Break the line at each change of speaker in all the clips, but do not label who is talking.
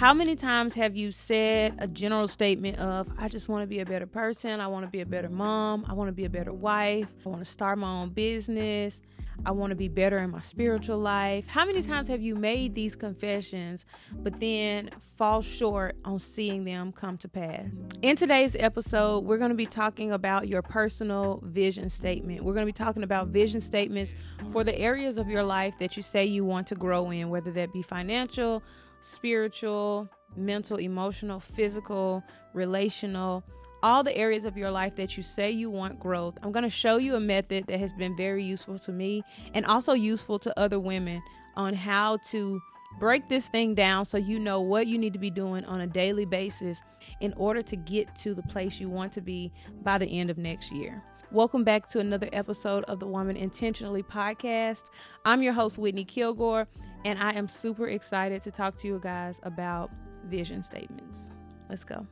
How many times have you said a general statement of, I just want to be a better person, I want to be a better mom, I want to be a better wife, I want to start my own business, I want to be better in my spiritual life. How many times have you made these confessions, but then fall short on seeing them come to pass? In today's episode, we're going to be talking about your personal vision statement. We're going to be talking about vision statements for the areas of your life that you say you want to grow in, whether that be financial, spiritual, mental, emotional, physical, relational all the areas of your life that you say you want growth. I'm going to show you a method that has been very useful to me and also useful to other women on how to break this thing down so you know what you need to be doing on a daily basis in order to get to the place you want to be by the end of next year. Welcome back to another episode of the Woman Intentionally podcast. I'm your host, Whitney Kilgore, and I am super excited to talk to you guys about vision statements. Let's go.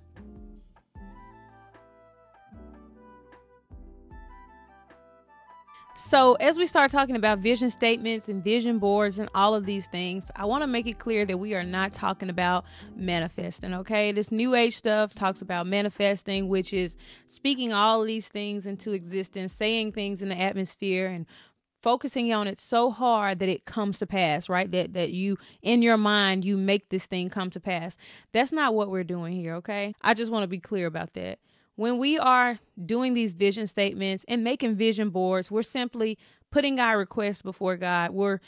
So, as we start talking about vision statements and vision boards and all of these things, I want to make it clear that we are not talking about manifesting, okay? This new age stuff talks about manifesting, which is speaking all these things into existence, saying things in the atmosphere and focusing on it so hard that it comes to pass, right? That that you in your mind you make this thing come to pass. That's not what we're doing here, okay? I just want to be clear about that. When we are doing these vision statements and making vision boards, we're simply putting our requests before God. We're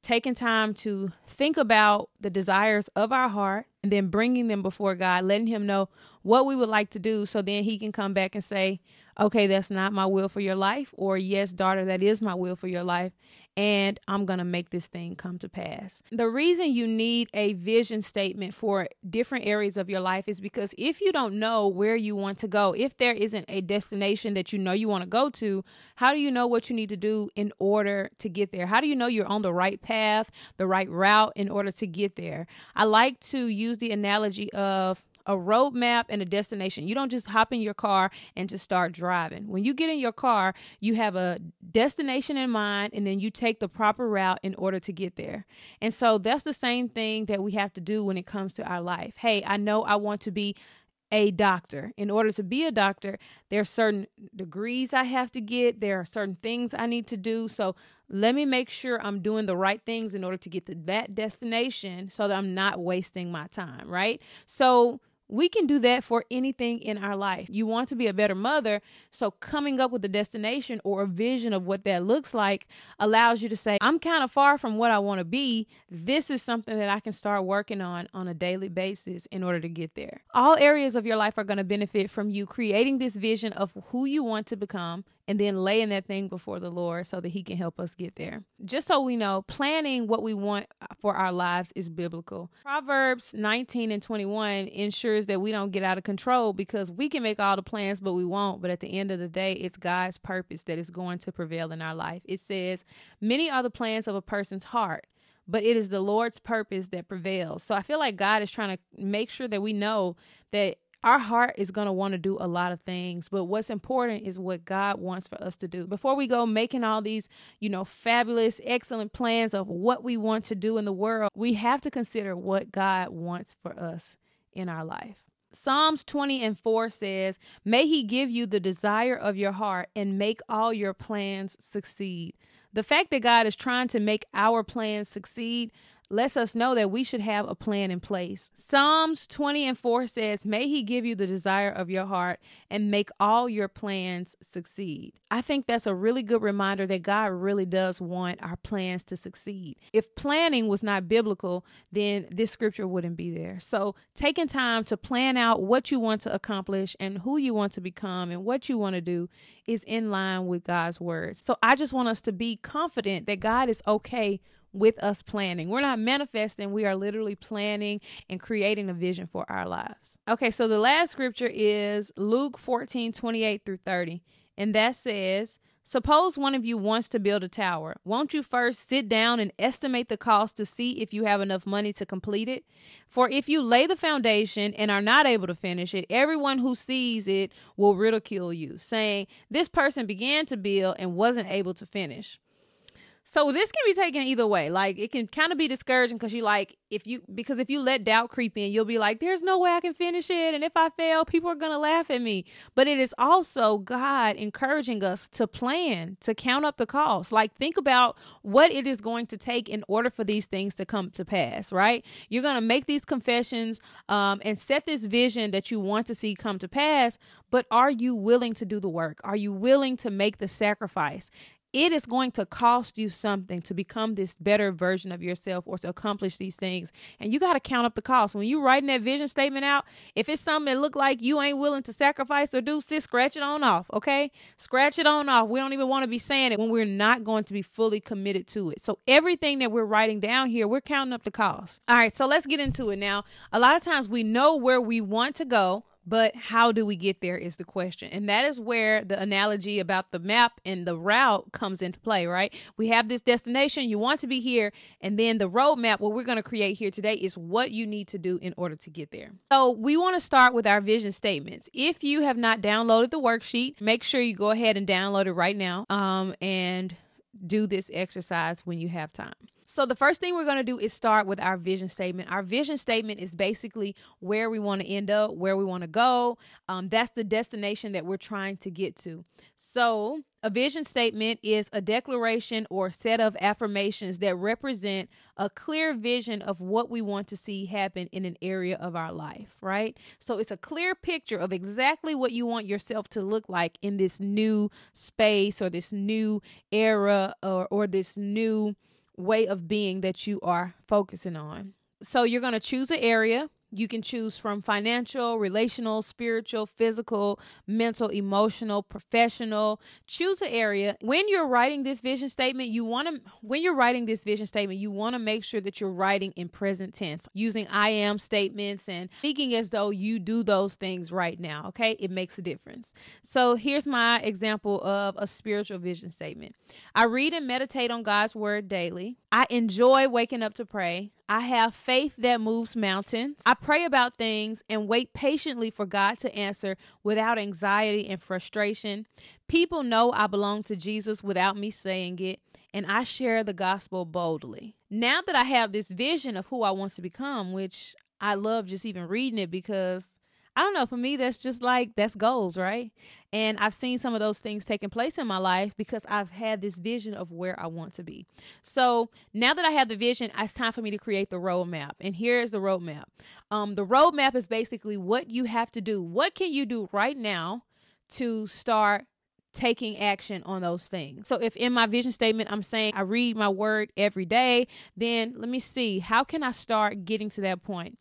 taking time to think about the desires of our heart and then bringing them before God, letting Him know what we would like to do so then He can come back and say, okay, that's not my will for your life, or yes, daughter, that is my will for your life and I'm going to make this thing come to pass. The reason you need a vision statement for different areas of your life is because if you don't know where you want to go, if there isn't a destination that you know you want to go to, how do you know what you need to do in order to get there? How do you know you're on the right path, the right route in order to get there? I like to use the analogy of a roadmap and a destination. You don't just hop in your car and just start driving. When you get in your car, you have a destination in mind and then you take the proper route in order to get there. And so that's the same thing that we have to do when it comes to our life. Hey, I know I want to be a doctor. In order to be a doctor, there are certain degrees I have to get, there are certain things I need to do. So let me make sure I'm doing the right things in order to get to that destination so that I'm not wasting my time, right? So we can do that for anything in our life. You want to be a better mother, so coming up with a destination or a vision of what that looks like allows you to say, I'm kind of far from what I want to be. This is something that I can start working on on a daily basis in order to get there. All areas of your life are going to benefit from you creating this vision of who you want to become and then laying that thing before the Lord so that He can help us get there. Just so we know, planning what we want for our lives is biblical. Proverbs 19 and 21 ensures that we don't get out of control because we can make all the plans, but we won't. But at the end of the day, it's God's purpose that is going to prevail in our life. It says, Many are the plans of a person's heart but it is the Lord's purpose that prevails. So I feel like God is trying to make sure that we know that our heart is going to want to do a lot of things, but what's important is what God wants for us to do. Before we go making all these, you know, fabulous, excellent plans of what we want to do in the world, we have to consider what God wants for us in our life. Psalms 20 and 4 says, May He give you the desire of your heart and make all your plans succeed. The fact that God is trying to make our plans succeed lets us know that we should have a plan in place. Psalms 20 and 4 says, May He give you the desire of your heart and make all your plans succeed. I think that's a really good reminder that God really does want our plans to succeed. If planning was not biblical, then this scripture wouldn't be there. So, taking time to plan out what you want to accomplish and who you want to become and what you want to do is in line with God's word. So, I just want us to be confident that God is okay with us planning. We're not manifesting, we are literally planning and creating a vision for our lives. Okay, so the last scripture is Luke 14 28 through 30, and that says, Suppose one of you wants to build a tower. Won't you first sit down and estimate the cost to see if you have enough money to complete it? For if you lay the foundation and are not able to finish it, everyone who sees it will ridicule you, saying, This person began to build and wasn't able to finish. So this can be taken either way. Like it can kind of be discouraging because you like if you because if you let doubt creep in, you'll be like, "There's no way I can finish it," and if I fail, people are gonna laugh at me. But it is also God encouraging us to plan, to count up the cost. Like think about what it is going to take in order for these things to come to pass. Right? You're gonna make these confessions um, and set this vision that you want to see come to pass. But are you willing to do the work? Are you willing to make the sacrifice? It is going to cost you something to become this better version of yourself or to accomplish these things. And you got to count up the cost. When you're writing that vision statement out, if it's something that look like you ain't willing to sacrifice or do, sis, scratch it on off, okay? Scratch it on off. We don't even want to be saying it when we're not going to be fully committed to it. So everything that we're writing down here, we're counting up the cost. All right, so let's get into it now. A lot of times we know where we want to go but how do we get there is the question. And that is where the analogy about the map and the route comes into play, right? We have this destination, you want to be here, and then the roadmap, what we're going to create here today is what you need to do in order to get there. So we want to start with our vision statements. If you have not downloaded the worksheet, make sure you go ahead and download it right now um, and do this exercise when you have time. So, the first thing we're going to do is start with our vision statement. Our vision statement is basically where we want to end up, where we want to go. Um, that's the destination that we're trying to get to. So, a vision statement is a declaration or set of affirmations that represent a clear vision of what we want to see happen in an area of our life, right? So it's a clear picture of exactly what you want yourself to look like in this new space or this new era or, or this new way of being that you are focusing on. So you're going to choose an area you can choose from financial, relational, spiritual, physical, mental, emotional, professional. Choose an area. When you're writing this vision statement, you want to when you're writing this vision statement, you want to make sure that you're writing in present tense, using I am statements and speaking as though you do those things right now, okay? It makes a difference. So, here's my example of a spiritual vision statement. I read and meditate on God's word daily. I enjoy waking up to pray. I have faith that moves mountains. I pray about things and wait patiently for God to answer without anxiety and frustration. People know I belong to Jesus without me saying it, and I share the gospel boldly. Now that I have this vision of who I want to become, which I love just even reading it because I don't know. For me, that's just like that's goals, right? And I've seen some of those things taking place in my life because I've had this vision of where I want to be. So now that I have the vision, it's time for me to create the roadmap. And here's the roadmap. Um, the roadmap is basically what you have to do. What can you do right now to start taking action on those things. So if in my vision statement I'm saying I read my word every day, then let me see, how can I start getting to that point?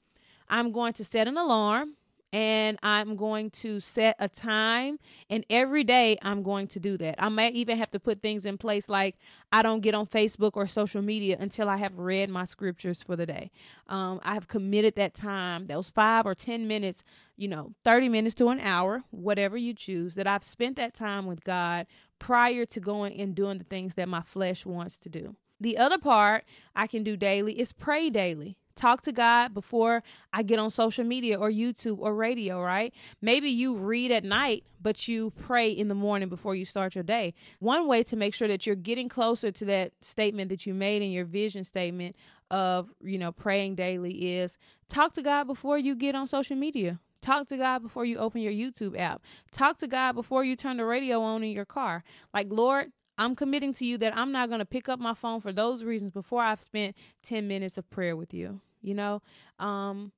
I'm going to set an alarm and I'm going to set a time and every day I'm going to do that. I might even have to put things in place like I don't get on Facebook or social media until I have read my scriptures for the day. Um, I have committed that time, those five or 10 minutes, you know, 30 minutes to an hour, whatever you choose, that I've spent that time with God prior to going and doing the things that my flesh wants to do. The other part I can do daily is pray daily talk to God before I get on social media or YouTube or radio, right? Maybe you read at night, but you pray in the morning before you start your day. One way to make sure that you're getting closer to that statement that you made in your vision statement of, you know, praying daily is talk to God before you get on social media. Talk to God before you open your YouTube app. Talk to God before you turn the radio on in your car. Like, Lord, I'm committing to you that I'm not going to pick up my phone for those reasons before I've spent 10 minutes of prayer with you you know? Um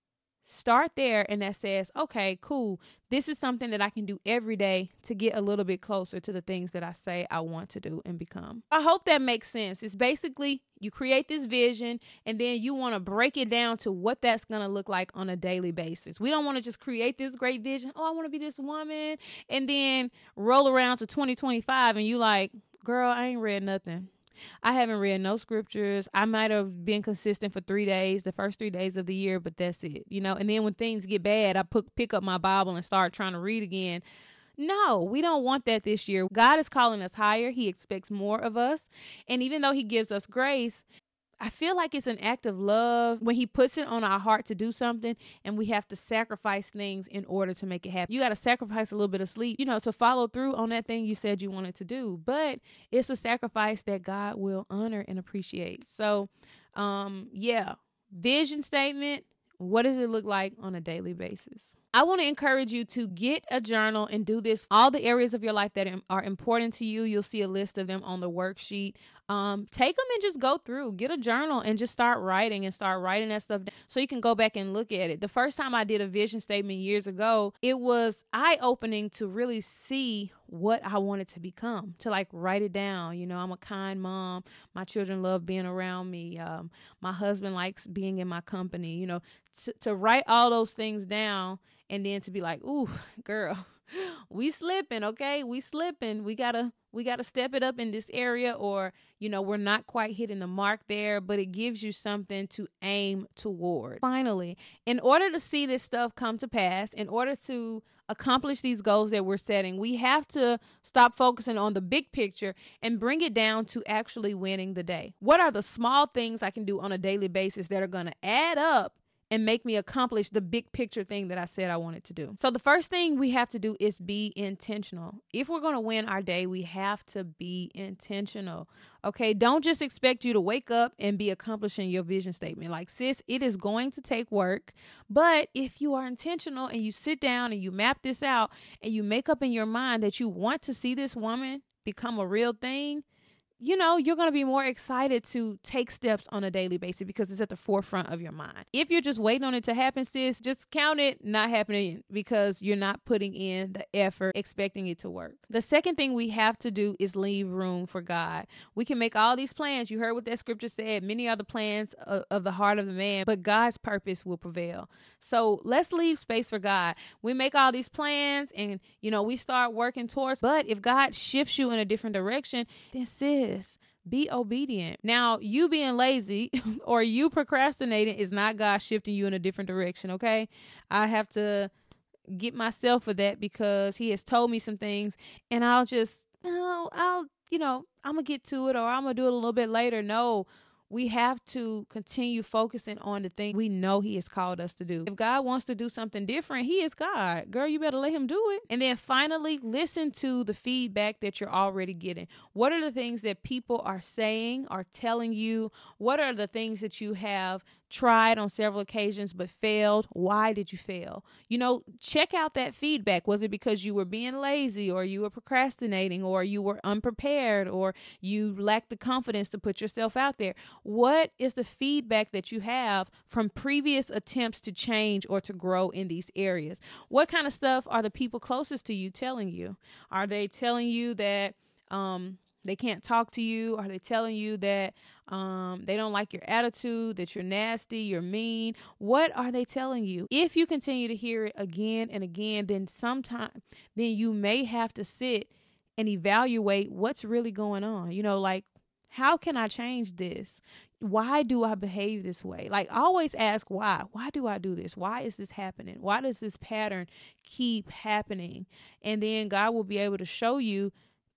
start there and that says okay cool. This is something that i can do every day to get a little bit closer to the things that i say i want to do and become. I hope that makes sense. It's basically you create this vision and then you want to break it down to what that's going to look like on a daily basis. We don't want to just create this great vision oh i want to be this woman and then roll around to 2025 and you like girl i ain't read nothing I haven't read no scriptures. I might have been consistent for three days, the first three days of the year, but that's it, you know. And then when things get bad, I put, pick up my Bible and start trying to read again. No, we don't want that this year. God is calling us higher. He expects more of us. And even though He gives us grace, I feel like it's an act of love when he puts it on our heart to do something and we have to sacrifice things in order to make it happen. You got to sacrifice a little bit of sleep, you know, to follow through on that thing you said you wanted to do. But it's a sacrifice that God will honor and appreciate. So, um, yeah, vision statement. What does it look like on a daily basis? I want to encourage you to get a journal and do this. All the areas of your life that are important to you, you'll see a list of them on the worksheet. Um, take them and just go through. Get a journal and just start writing and start writing that stuff down so you can go back and look at it. The first time I did a vision statement years ago, it was eye opening to really see what I wanted to become, to like write it down. You know, I'm a kind mom. My children love being around me. Um, my husband likes being in my company. You know, to, to write all those things down and then to be like, ooh, girl, we slipping, okay? We slipping. We gotta we gotta step it up in this area, or you know, we're not quite hitting the mark there, but it gives you something to aim toward. Finally, in order to see this stuff come to pass, in order to accomplish these goals that we're setting, we have to stop focusing on the big picture and bring it down to actually winning the day. What are the small things I can do on a daily basis that are gonna add up and make me accomplish the big picture thing that I said I wanted to do. So the first thing we have to do is be intentional. If we're going to win our day, we have to be intentional. Okay, don't just expect you to wake up and be accomplishing your vision statement. Like, sis, it is going to take work, but if you are intentional and you sit down and you map this out and you make up in your mind that you want to see this woman become a real thing, you know, you're going to be more excited to take steps on a daily basis because it's at the forefront of your mind. If you're just waiting on it to happen, sis, just count it not happening because you're not putting in the effort expecting it to work. The second thing we have to do is leave room for God. We can make all these plans. You heard what that scripture said. Many are the plans of, of the heart of the man, but God's purpose will prevail. So let's leave space for God. We make all these plans and, you know, we start working towards, but if God shifts you in a different direction, then sis, Be obedient. Now, you being lazy or you procrastinating is not God shifting you in a different direction, okay? I have to get myself for that because he has told me some things and I'll just, oh, I'll, you know, I'm going to get to it or I'm going to do it a little bit later. No, we have to continue focusing on the thing we know He has called us to do. If God wants to do something different, He is God. Girl, you better let Him do it. And then finally, listen to the feedback that you're already getting. What are the things that people are saying, are telling you? What are the things that you have tried on several occasions but failed. Why did you fail? You know, check out that feedback. Was it because you were being lazy or you were procrastinating or you were unprepared or you lacked the confidence to put yourself out there? What is the feedback that you have from previous attempts to change or to grow in these areas? What kind of stuff are the people closest to you telling you? Are they telling you that um they can't talk to you? Are they telling you that um, they don't like your attitude, that you're nasty, you're mean? What are they telling you? If you continue to hear it again and again, then sometime then you may have to sit and evaluate what's really going on. You know, like how can I change this? Why do I behave this way? Like always ask why. Why do I do this? Why is this happening? Why does this pattern keep happening? And then God will be able to show you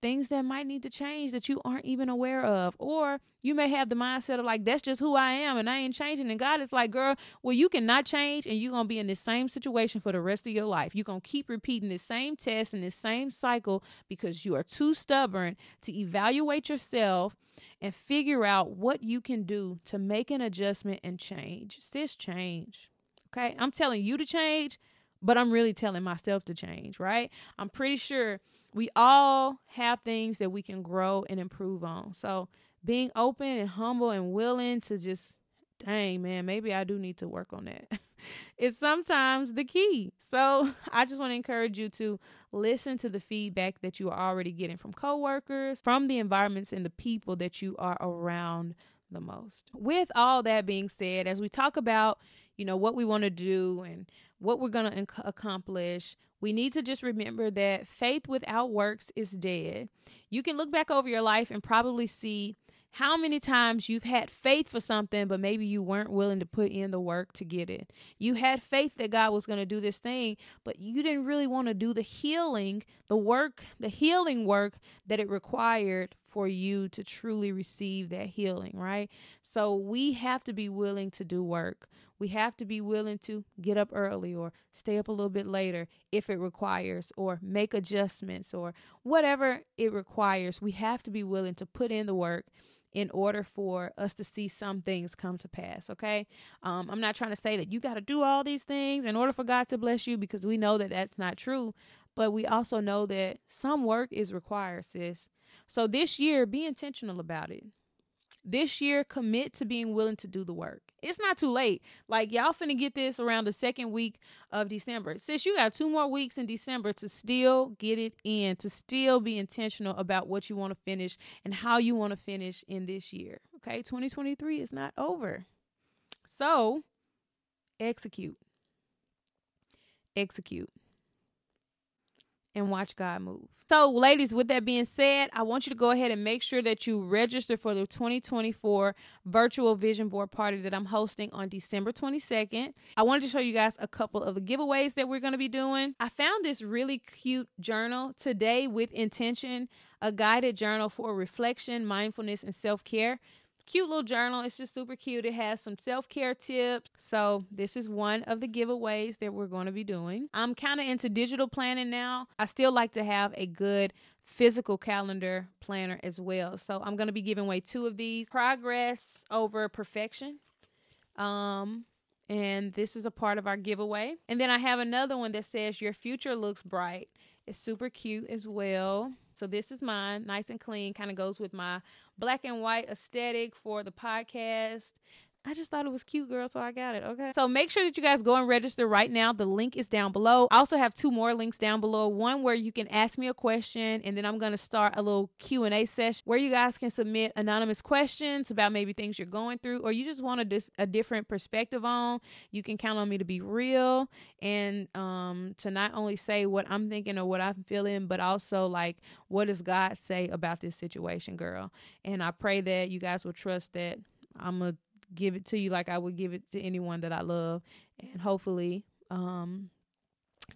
things that might need to change that you aren't even aware of. Or you may have the mindset of like, that's just who I am and I ain't changing. And God is like, girl, well, you cannot change and you're going to be in the same situation for the rest of your life. You're going to keep repeating the same test and the same cycle because you are too stubborn to evaluate yourself and figure out what you can do to make an adjustment and change. Sis, change. Okay. I'm telling you to change, but I'm really telling myself to change, right? I'm pretty sure we all have things that we can grow and improve on. So being open and humble and willing to just, dang, man, maybe I do need to work on that is sometimes the key. So I just want to encourage you to listen to the feedback that you are already getting from coworkers, from the environments and the people that you are around the most. With all that being said, as we talk about, you know, what we want to do and what we're going to accomplish, we need to just remember that faith without works is dead. You can look back over your life and probably see how many times you've had faith for something, but maybe you weren't willing to put in the work to get it. You had faith that God was going to do this thing, but you didn't really want to do the healing, the work, the healing work that it required for you to truly receive that healing, right? So we have to be willing to do work. We have to be willing to get up early or stay up a little bit later if it requires, or make adjustments or whatever it requires. We have to be willing to put in the work in order for us to see some things come to pass. Okay. Um, I'm not trying to say that you got to do all these things in order for God to bless you because we know that that's not true. But we also know that some work is required, sis. So this year, be intentional about it. This year, commit to being willing to do the work. It's not too late. Like y'all finna get this around the second week of December. Sis, you got two more weeks in December to still get it in, to still be intentional about what you want to finish and how you want to finish in this year. Okay, 2023 is not over. So execute. Execute and watch God move. So, ladies, with that being said, I want you to go ahead and make sure that you register for the 2024 virtual vision board party that I'm hosting on December 22nd. I wanted to show you guys a couple of the giveaways that we're going to be doing. I found this really cute journal today with intention, a guided journal for reflection, mindfulness, and self care cute little journal. It's just super cute. It has some self care tips. So, this is one of the giveaways that we're going to be doing. I'm kind of into digital planning now. I still like to have a good physical calendar planner as well. So, I'm going to be giving away two of these Progress over Perfection. Um, and this is a part of our giveaway. And then I have another one that says, Your future looks bright. It's super cute as well. So this is mine, nice and clean, kind of goes with my black and white aesthetic for the podcast. I just thought it was cute, girl, so I got it. Okay. So make sure that you guys go and register right now. The link is down below. I also have two more links down below. One where you can ask me a question, and then I'm gonna start a little Q and A session where you guys can submit anonymous questions about maybe things you're going through, or you just want a dis- a different perspective on. You can count on me to be real and um to not only say what I'm thinking or what I'm feeling, but also like what does God say about this situation, girl. And I pray that you guys will trust that I'm a give it to you like I would give it to anyone that I love. And hopefully, um,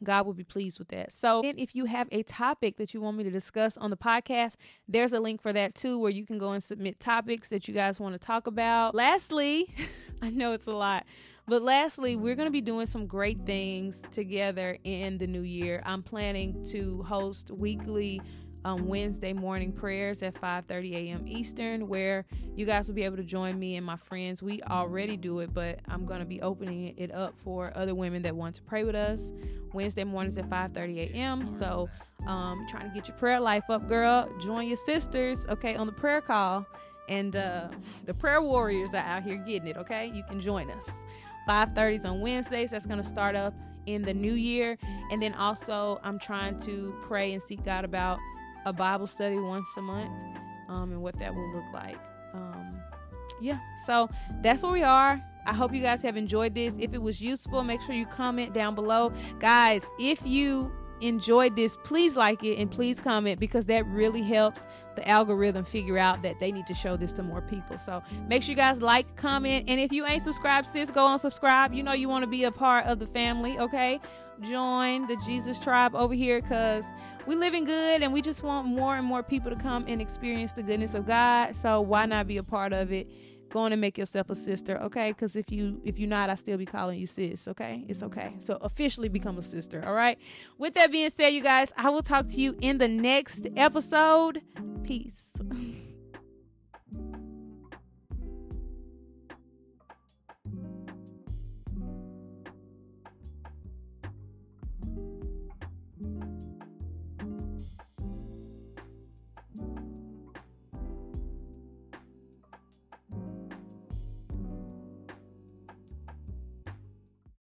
God will be pleased with that. So, and if you have a topic that you want me to discuss on the podcast, there's a link for that too, where you can go and submit topics that you guys want to talk about. Lastly, I know it's a lot, but lastly, we're going to be doing some great things together in the new year. I'm planning to host weekly um, Wednesday morning prayers at 5:30 a.m. Eastern, where you guys will be able to join me and my friends. We already do it, but I'm going to be opening it up for other women that want to pray with us. Wednesday mornings at 5:30 a.m. So, um, trying to get your prayer life up, girl. Join your sisters, okay, on the prayer call, and uh, the prayer warriors are out here getting it. Okay, you can join us. 5:30s on Wednesdays. That's going to start up in the new year, and then also I'm trying to pray and seek God about a Bible study once a month um, and what that will look like. Um, yeah, so that's where we are. I hope you guys have enjoyed this. If it was useful, make sure you comment down below. Guys, if you enjoyed this, please like it and please comment because that really helps the algorithm figure out that they need to show this to more people. So make sure you guys like, comment, and if you ain't subscribed, sis, go on subscribe. You know you want to be a part of the family, okay? Join the Jesus tribe over here because we living good and we just want more and more people to come and experience the goodness of God. So why not be a part of it? Go on and make yourself a sister, okay? Because if you if you're not, I still be calling you sis, okay? It's okay. So officially become a sister, all right? With that being said, you guys, I will talk to you in the next episode. Peace.